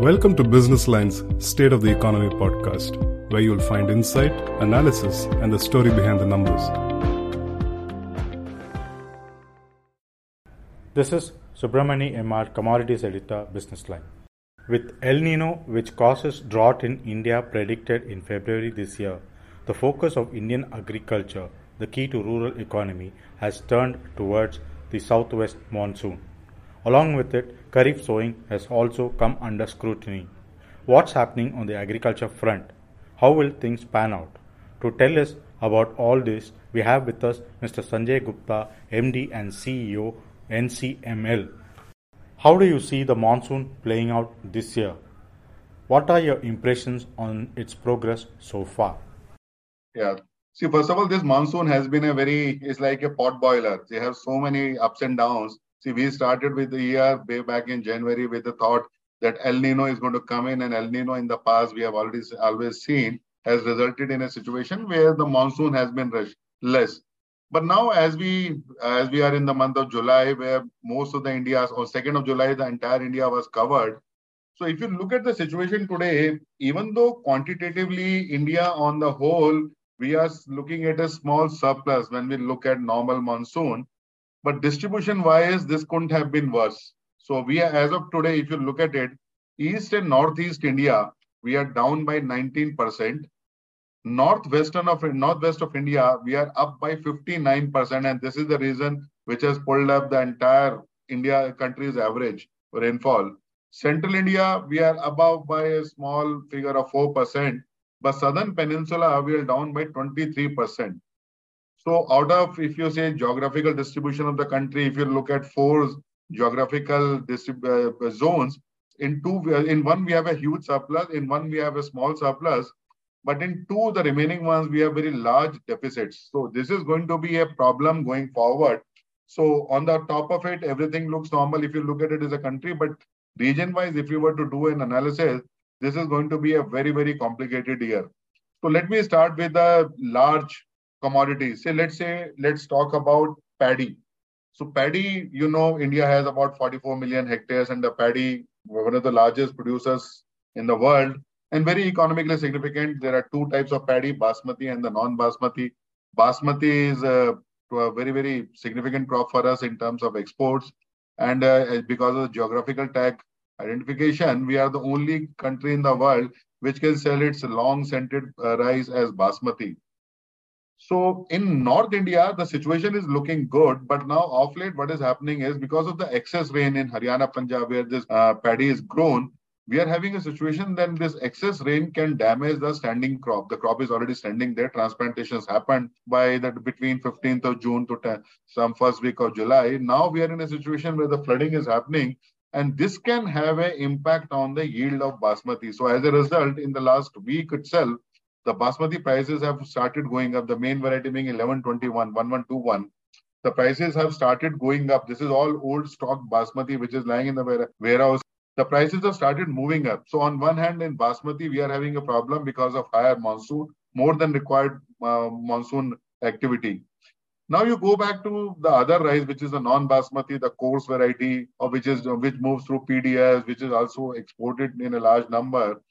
Welcome to Business Line's State of the Economy podcast, where you'll find insight, analysis, and the story behind the numbers. This is Subramani MR, Commodities Editor, Business Line. With El Nino, which causes drought in India predicted in February this year, the focus of Indian agriculture, the key to rural economy, has turned towards the southwest monsoon. Along with it, Kharif sowing has also come under scrutiny. What's happening on the agriculture front? How will things pan out? To tell us about all this, we have with us Mr. Sanjay Gupta, MD and CEO, NCML. How do you see the monsoon playing out this year? What are your impressions on its progress so far? Yeah. See, first of all, this monsoon has been a very, it's like a pot boiler. They have so many ups and downs See, we started with the year way back in January with the thought that El Nino is going to come in, and El Nino in the past we have already always seen has resulted in a situation where the monsoon has been less. But now, as we as we are in the month of July, where most of the India or second of July, the entire India was covered. So, if you look at the situation today, even though quantitatively India on the whole we are looking at a small surplus when we look at normal monsoon, but distribution wise, this couldn't have been worse. So we are, as of today, if you look at it, East and Northeast India, we are down by 19%. Northwestern of Northwest of India, we are up by 59%. And this is the reason which has pulled up the entire India country's average rainfall. Central India, we are above by a small figure of 4%. But Southern Peninsula, we are down by 23%. So out of, if you say geographical distribution of the country, if you look at four geographical uh, zones, in two, in one we have a huge surplus, in one we have a small surplus, but in two, the remaining ones, we have very large deficits. So this is going to be a problem going forward. So on the top of it, everything looks normal if you look at it as a country, but region-wise, if you were to do an analysis, this is going to be a very, very complicated year. So let me start with the large commodities. Say, let's say, let's talk about paddy. So paddy, you know, India has about 44 million hectares and the paddy, one of the largest producers in the world and very economically significant. There are two types of paddy, basmati and the non-basmati. Basmati is a, a, very, very significant crop for us in terms of exports. And uh, because of the geographical tag identification, we are the only country in the world which can sell its long scented uh, rice as basmati. So in North India, the situation is looking good, but now off late, what is happening is because of the excess rain in Haryana, Punjab, where this uh, paddy is grown, we are having a situation then this excess rain can damage the standing crop. The crop is already standing there. Transplantations happened by that between 15th of June to 10, some first week of July. Now we are in a situation where the flooding is happening, and this can have an impact on the yield of basmati. So as a result, in the last week itself, the basmati prices have started going up. The main variety being 1121, 1121. The prices have started going up. This is all old stock basmati, which is lying in the warehouse. The prices have started moving up. So on one hand, in basmati, we are having a problem because of higher monsoon, more than required uh, monsoon activity. Now you go back to the other rice, which is the non-basmati, the coarse variety, or which is which moves through PDS, which is also exported in a large number.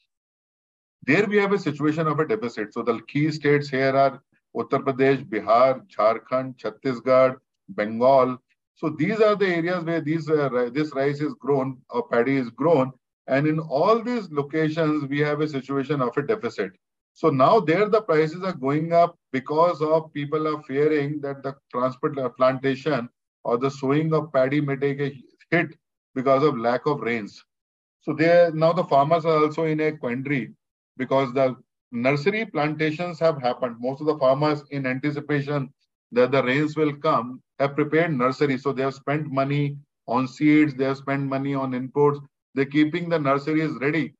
There we have a situation of a deficit. So the key states here are Uttar Pradesh, Bihar, Jharkhand, Chhattisgarh, Bengal. So these are the areas where these uh, this rice is grown or paddy is grown. And in all these locations, we have a situation of a deficit. So now there the prices are going up because of people are fearing that the transport uh, plantation or the sowing of paddy may take a hit because of lack of rains. So there now the farmers are also in a quandary because the nursery plantations have happened. Most of the farmers, in anticipation that the rains will come, have prepared nurseries. So they have spent money on seeds, they have spent money on inputs, they're keeping the nurseries ready.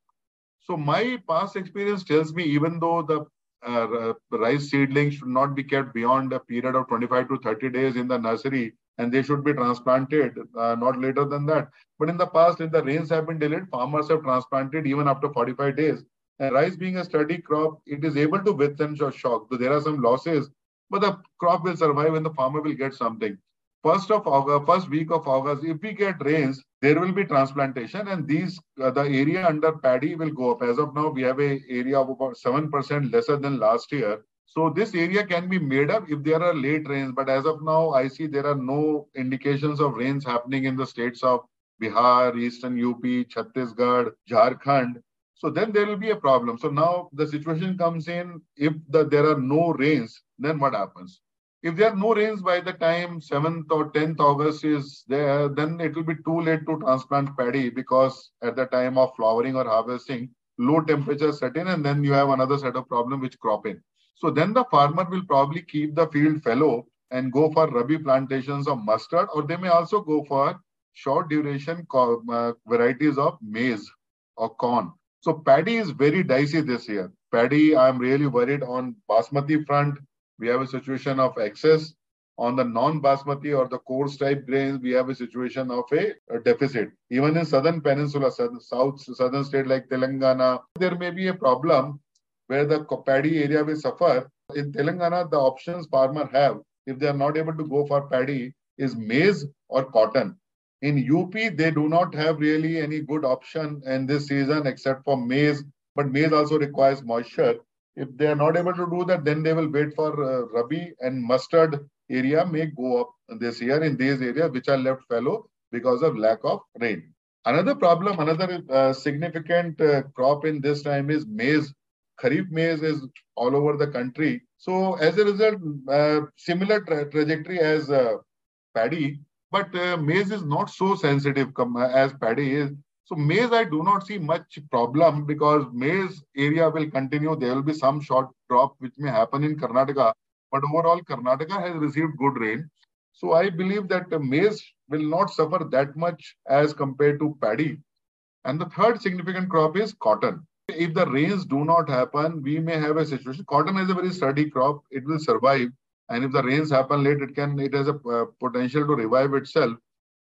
So my past experience tells me even though the uh, rice seedlings should not be kept beyond a period of 25 to 30 days in the nursery and they should be transplanted uh, not later than that. But in the past, if the rains have been delayed, farmers have transplanted even after 45 days. And rice being a sturdy crop, it is able to withstand shock. So there are some losses, but the crop will survive and the farmer will get something. first of August, first week of August, if we get rains, there will be transplantation, and these uh, the area under paddy will go up. As of now, we have a area of about seven percent lesser than last year. So this area can be made up if there are late rains. But as of now, I see there are no indications of rains happening in the states of Bihar, Eastern UP, Chhattisgarh, Jharkhand. So then there will be a problem. So now the situation comes in if the, there are no rains, then what happens? If there are no rains by the time 7th or 10th August is there, then it will be too late to transplant paddy because at the time of flowering or harvesting, low temperatures set in and then you have another set of problem which crop in. So then the farmer will probably keep the field fallow and go for rabi plantations of mustard or they may also go for short duration uh, varieties of maize or corn. So paddy is very dicey this year. Paddy, I'm really worried on basmati front we have a situation of excess. On the non-basmati or the coarse type grains, we have a situation of a, a deficit. Even in southern peninsula, south southern state like Telangana, there may be a problem where the paddy area will suffer. In Telangana, the options farmer have, if they are not able to go for paddy, is maize or cotton. In UP, they do not have really any good option in this season except for maize, but maize also requires moisture. If they are not able to do that, then they will wait for uh, Rabi and mustard area may go up this year in these areas which are left fallow because of lack of rain. Another problem, another uh, significant uh, crop in this time is maize. Kharif maize is all over the country. So as a result, uh, similar tra trajectory as uh, paddy, but uh, maize is not so sensitive as paddy is. So maize, I do not see much problem because maize area will continue. There will be some short crop which may happen in Karnataka, but overall Karnataka has received good rain. So I believe that maize will not suffer that much as compared to paddy. And the third significant crop is cotton. If the rains do not happen, we may have a situation. Cotton is a very sturdy crop. It will survive. And if the rains happen late, it can it has a uh, potential to revive itself.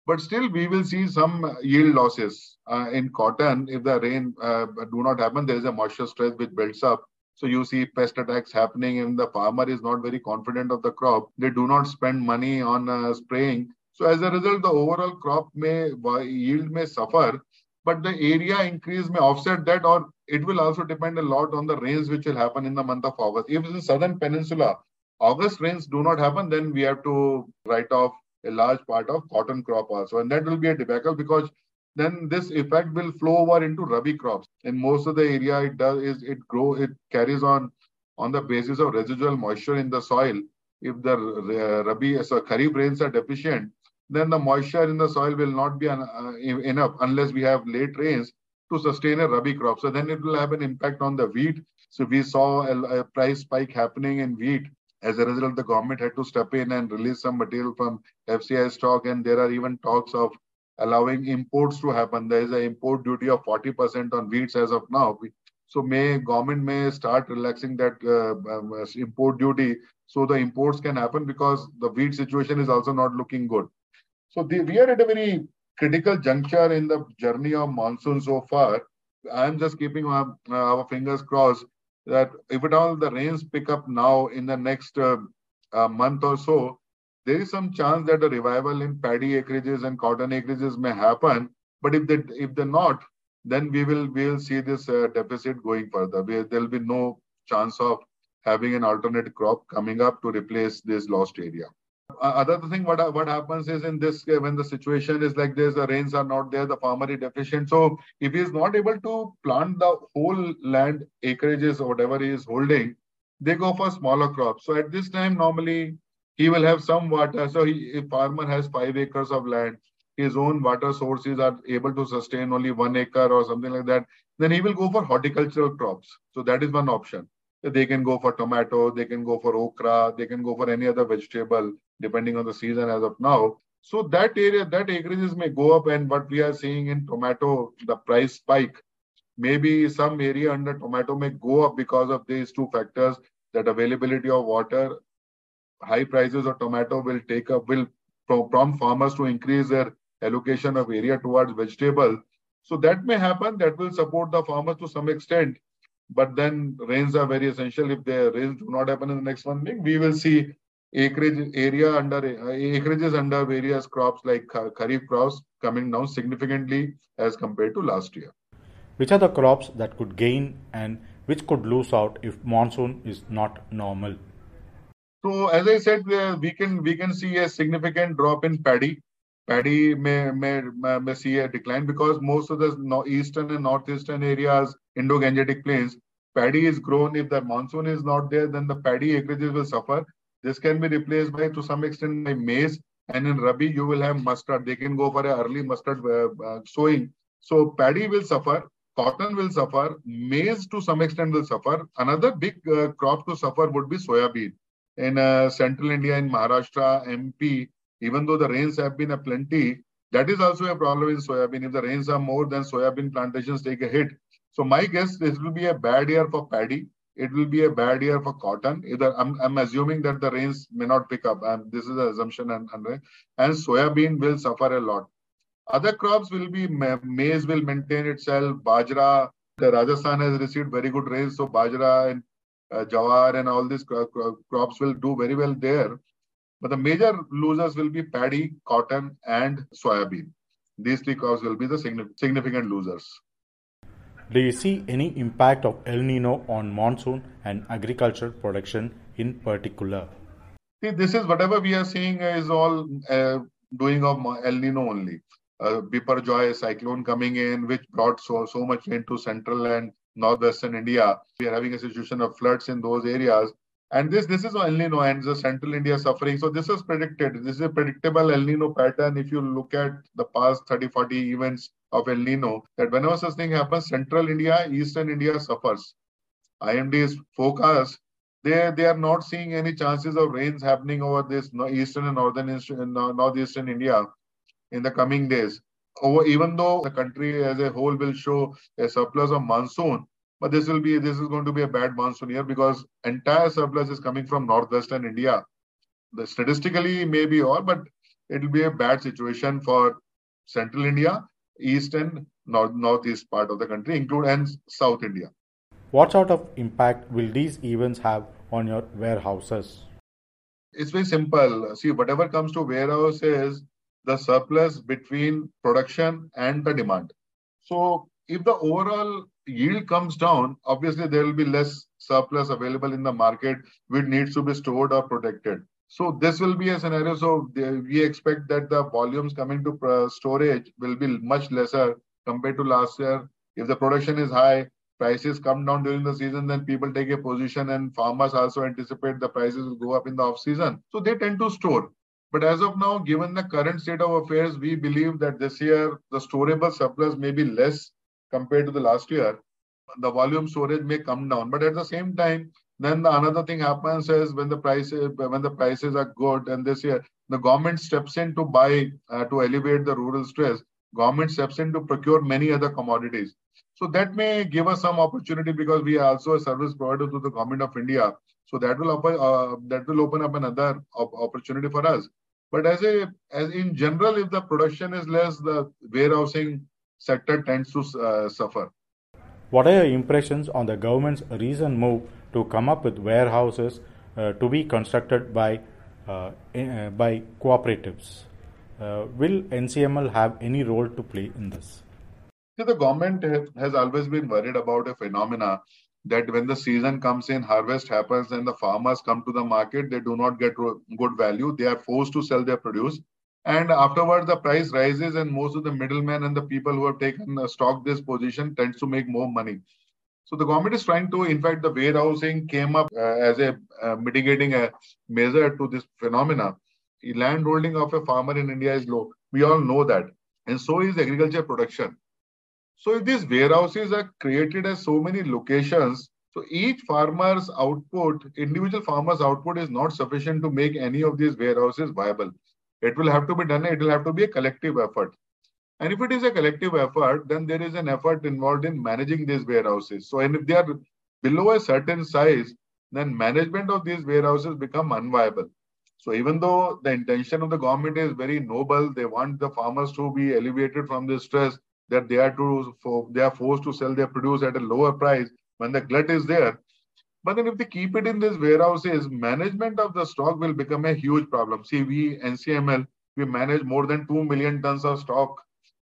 But still, we will see some yield losses uh, in cotton if the rain uh, do not happen. There is a moisture stress which builds up. So you see pest attacks happening and the farmer is not very confident of the crop. They do not spend money on uh, spraying. So as a result, the overall crop may yield may suffer, but the area increase may offset that or it will also depend a lot on the rains which will happen in the month of August. If in the southern peninsula, August rains do not happen, then we have to write off a large part of cotton crop also. And that will be a debacle because then this effect will flow over into rabi crops. In most of the area, it does is it grow it carries on on the basis of residual moisture in the soil. If the uh, rabi so kharif rains are deficient, then the moisture in the soil will not be uh, enough unless we have late rains to sustain a rabi crop. So then it will have an impact on the wheat. So we saw a, a price spike happening in wheat as a result, the government had to step in and release some material from FCI stock, and there are even talks of allowing imports to happen. There is an import duty of 40% on wheats as of now. So may government may start relaxing that uh, um, uh, import duty so the imports can happen because the wheat situation is also not looking good. So the, we are at a very critical juncture in the journey of monsoon so far. I'm just keeping our, uh, our fingers crossed that if at all the rains pick up now in the next uh, uh, month or so, there is some chance that a revival in paddy acreages and cotton acreages may happen. But if they if they're not, then we will we will see this uh, deficit going further. There will be no chance of having an alternate crop coming up to replace this lost area. Other thing, what what happens is in this when the situation is like this, the rains are not there, the farmer is deficient. So if he is not able to plant the whole land acreages or whatever he is holding, they go for smaller crops. So at this time, normally he will have some water. So he, if farmer has five acres of land, his own water sources are able to sustain only one acre or something like that, then he will go for horticultural crops. So that is one option. They can go for tomato, they can go for okra, they can go for any other vegetable, depending on the season as of now. So that area, that acreages may go up, and what we are seeing in tomato, the price spike, maybe some area under tomato may go up because of these two factors: that availability of water, high prices of tomato will take up will prompt farmers to increase their allocation of area towards vegetable. So that may happen. That will support the farmers to some extent. But then rains are very essential. If the rains do not happen in the next one week, we will see acreage area under uh, acreages under various crops like kharif crops coming down significantly as compared to last year. Which are the crops that could gain and which could lose out if monsoon is not normal? So as I said, uh, we can we can see a significant drop in paddy. Paddy may, may, may see a decline because most of the eastern and northeastern areas, Indo-Gangetic plains, paddy is grown. If the monsoon is not there, then the paddy acreages will suffer. This can be replaced by, to some extent, by maize. And in Rabi, you will have mustard. They can go for an early mustard uh, uh, sowing. So paddy will suffer. Cotton will suffer. Maize, to some extent, will suffer. Another big uh, crop to suffer would be soybean. In uh, central India, in Maharashtra, MP, even though the rains have been a plenty, that is also a problem in soybean. If the rains are more, then soybean plantations take a hit. So my guess, this will be a bad year for paddy. It will be a bad year for cotton. Either I'm, I'm assuming that the rains may not pick up. And this is the assumption. And, and, and soybean will suffer a lot. Other crops will be maize will maintain itself. Bajra, the Rajasthan has received very good rains. So Bajra and uh, Jawar and all these crops will do very well there. But the major losers will be paddy, cotton, and soybean. These three crops will be the significant losers. Do you see any impact of El Nino on monsoon and agriculture production in particular? See, this is whatever we are seeing is all uh, doing of El Nino only. Uh, Biparjoy cyclone coming in, which brought so so much rain to central and northwestern India. We are having a situation of floods in those areas. And this this is El Nino and the central India suffering. So this is predicted. This is a predictable El Nino pattern. If you look at the past 30, 40 events of El Nino that whenever such thing happens, central India, eastern India suffers. IMD's forecast, they, they are not seeing any chances of rains happening over this eastern and northern uh, northeastern India in the coming days. Over, even though the country as a whole will show a surplus of monsoon, but this will be this is going to be a bad monsoon year because entire surplus is coming from northwestern India. The statistically may be all, but it will be a bad situation for central India east and north, northeast part of the country, include and South India. What sort of impact will these events have on your warehouses? It's very simple. See, whatever comes to warehouses, the surplus between production and the demand. So, if the overall yield comes down, obviously there will be less surplus available in the market, which needs to be stored or protected. So this will be a scenario. So we expect that the volumes coming to uh, storage will be much lesser compared to last year. If the production is high, prices come down during the season, then people take a position and farmers also anticipate the prices will go up in the off season. So they tend to store. But as of now, given the current state of affairs, we believe that this year the storable surplus may be less compared to the last year. The volume storage may come down. But at the same time, then the another thing happens is when the prices when the prices are good, and this year the government steps in to buy uh, to elevate the rural stress. Government steps in to procure many other commodities. So that may give us some opportunity because we are also a service provider to the government of India. So that will open uh, that will open up another op- opportunity for us. But as a as in general, if the production is less, the warehousing sector tends to uh, suffer. What are your impressions on the government's recent move to come up with warehouses uh, to be constructed by uh, uh, by cooperatives? Uh, will NCML have any role to play in this? See, the government has always been worried about a phenomena that when the season comes in, harvest happens, and the farmers come to the market, they do not get good value. They are forced to sell their produce and afterwards, the price rises, and most of the middlemen and the people who have taken uh, stock this position tends to make more money. So the government is trying to, in fact, the warehousing came up uh, as a uh, mitigating measure to this phenomena. The land holding of a farmer in India is low. We all know that, and so is agriculture production. So if these warehouses are created at so many locations, so each farmer's output, individual farmer's output, is not sufficient to make any of these warehouses viable. It will have to be done, it will have to be a collective effort. And if it is a collective effort, then there is an effort involved in managing these warehouses. So, and if they are below a certain size, then management of these warehouses become unviable. So even though the intention of the government is very noble, they want the farmers to be elevated from the stress that they are to they are forced to sell their produce at a lower price when the glut is there. But then if they keep it in these warehouses, management of the stock will become a huge problem. See, we NCML, we manage more than 2 million tons of stock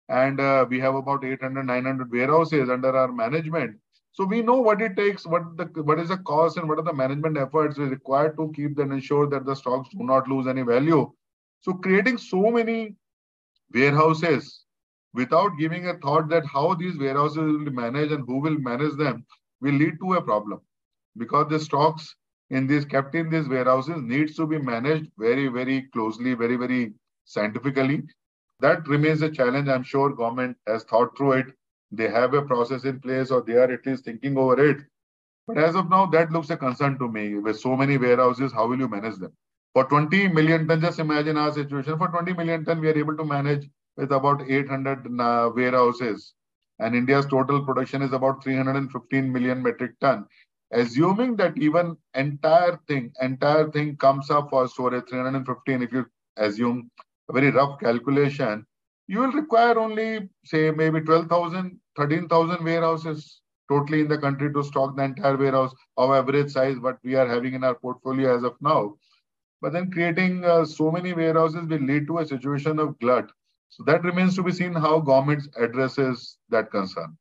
and uh, we have about 800, 900 warehouses under our management. So we know what it takes, what the what is the cost and what are the management efforts required to keep and ensure that the stocks do not lose any value. So creating so many warehouses without giving a thought that how these warehouses will be managed and who will manage them will lead to a problem because the stocks in these kept in these warehouses needs to be managed very very closely very very scientifically. That remains a challenge. I'm sure government has thought through it. They have a process in place or they are at least thinking over it. But as of now that looks a concern to me with so many warehouses. How will you manage them? For 20 million ton just imagine our situation. For 20 million ton we are able to manage with about 800 uh, warehouses. And India's total production is about 315 million metric ton. Assuming that even entire thing, entire thing comes up for storage 315, if you assume a very rough calculation, you will require only say maybe 12,000, 13,000 warehouses totally in the country to stock the entire warehouse of average size what we are having in our portfolio as of now. But then creating uh, so many warehouses will lead to a situation of glut so that remains to be seen how government addresses that concern.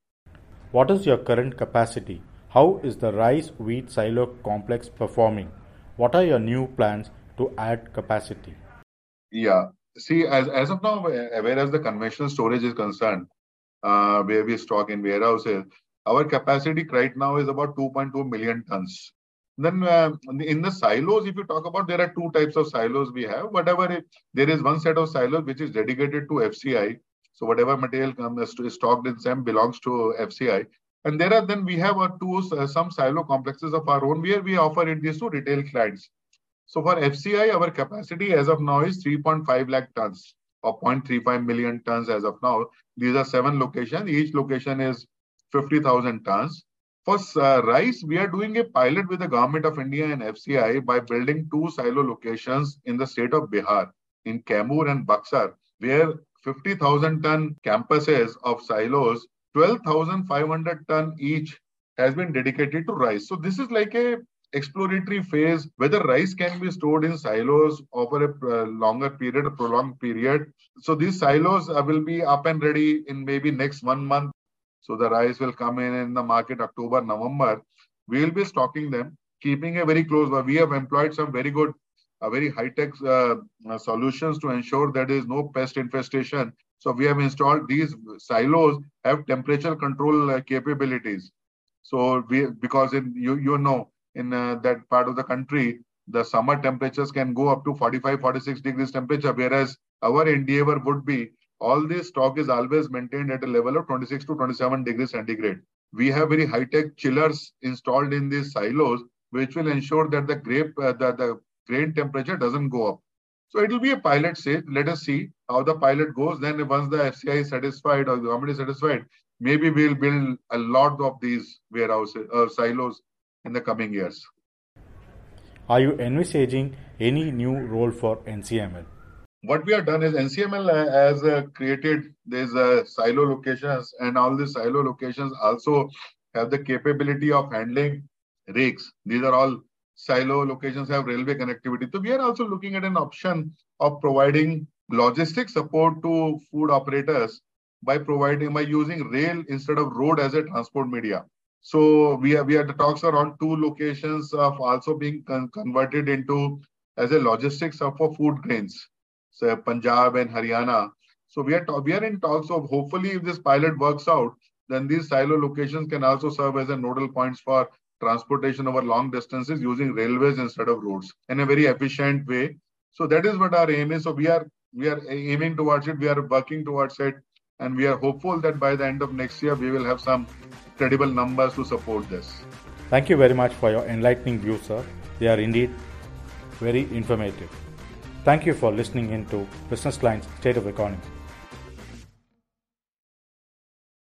What is your current capacity? How is the rice wheat silo complex performing? What are your new plans to add capacity? Yeah, see, as, as of now, whereas the conventional storage is concerned, uh, where we stock in warehouses, our capacity right now is about 2.2 million tons. Then uh, in the silos, if you talk about, there are two types of silos we have. Whatever it, there is one set of silos which is dedicated to FCI. So whatever material comes to stocked in SEM belongs to FCI. And there are then we have our two uh, some silo complexes of our own where we offer it these to retail clients. So for FCI, our capacity as of now is 3.5 lakh tons or 0.35 million tons as of now. These are seven locations. Each location is 50,000 tons. For uh, rice, we are doing a pilot with the government of India and FCI by building two silo locations in the state of Bihar, in Kaimur and Buxar, where 50,000 ton campuses of silos, 12,500 ton each has been dedicated to rice. So this is like a exploratory phase whether rice can be stored in silos over a uh, longer period, a prolonged period. So these silos uh, will be up and ready in maybe next one month so the rice will come in in the market October, November. We will be stocking them, keeping a very close. We have employed some very good, uh, very high-tech uh, uh, solutions to ensure that there is no pest infestation. So we have installed these silos have temperature control uh, capabilities. So we because in you you know in uh, that part of the country the summer temperatures can go up to 45 46 degrees temperature whereas our endeavor would be all this stock is always maintained at a level of 26 to 27 degrees centigrade. We have very high-tech chillers installed in these silos, which will ensure that the grape, uh, the grain temperature doesn't go up. So it will be a pilot stage. Let us see how the pilot goes. Then once the FCI is satisfied or the government is satisfied, maybe we'll build a lot of these warehouses or uh, silos in the coming years. Are you envisaging any new role for NCML? what we have done is NCML has uh, created these uh, silo locations, and all these silo locations also have the capability of handling rakes. These are all silo locations have railway connectivity. So we are also looking at an option of providing logistic support to food operators by providing by using rail instead of road as a transport media. So we have we had the talks around two locations of also being con- converted into as a logistics for food grains say Punjab and Haryana. So we are we are in talks of hopefully if this pilot works out, then these silo locations can also serve as a nodal points for transportation over long distances using railways instead of roads in a very efficient way. So that is what our aim is. So we are we are aiming towards it. We are working towards it, and we are hopeful that by the end of next year we will have some credible numbers to support this. Thank you very much for your enlightening views, sir. They are indeed very informative. Thank you for listening in to Business Line's State of Economy.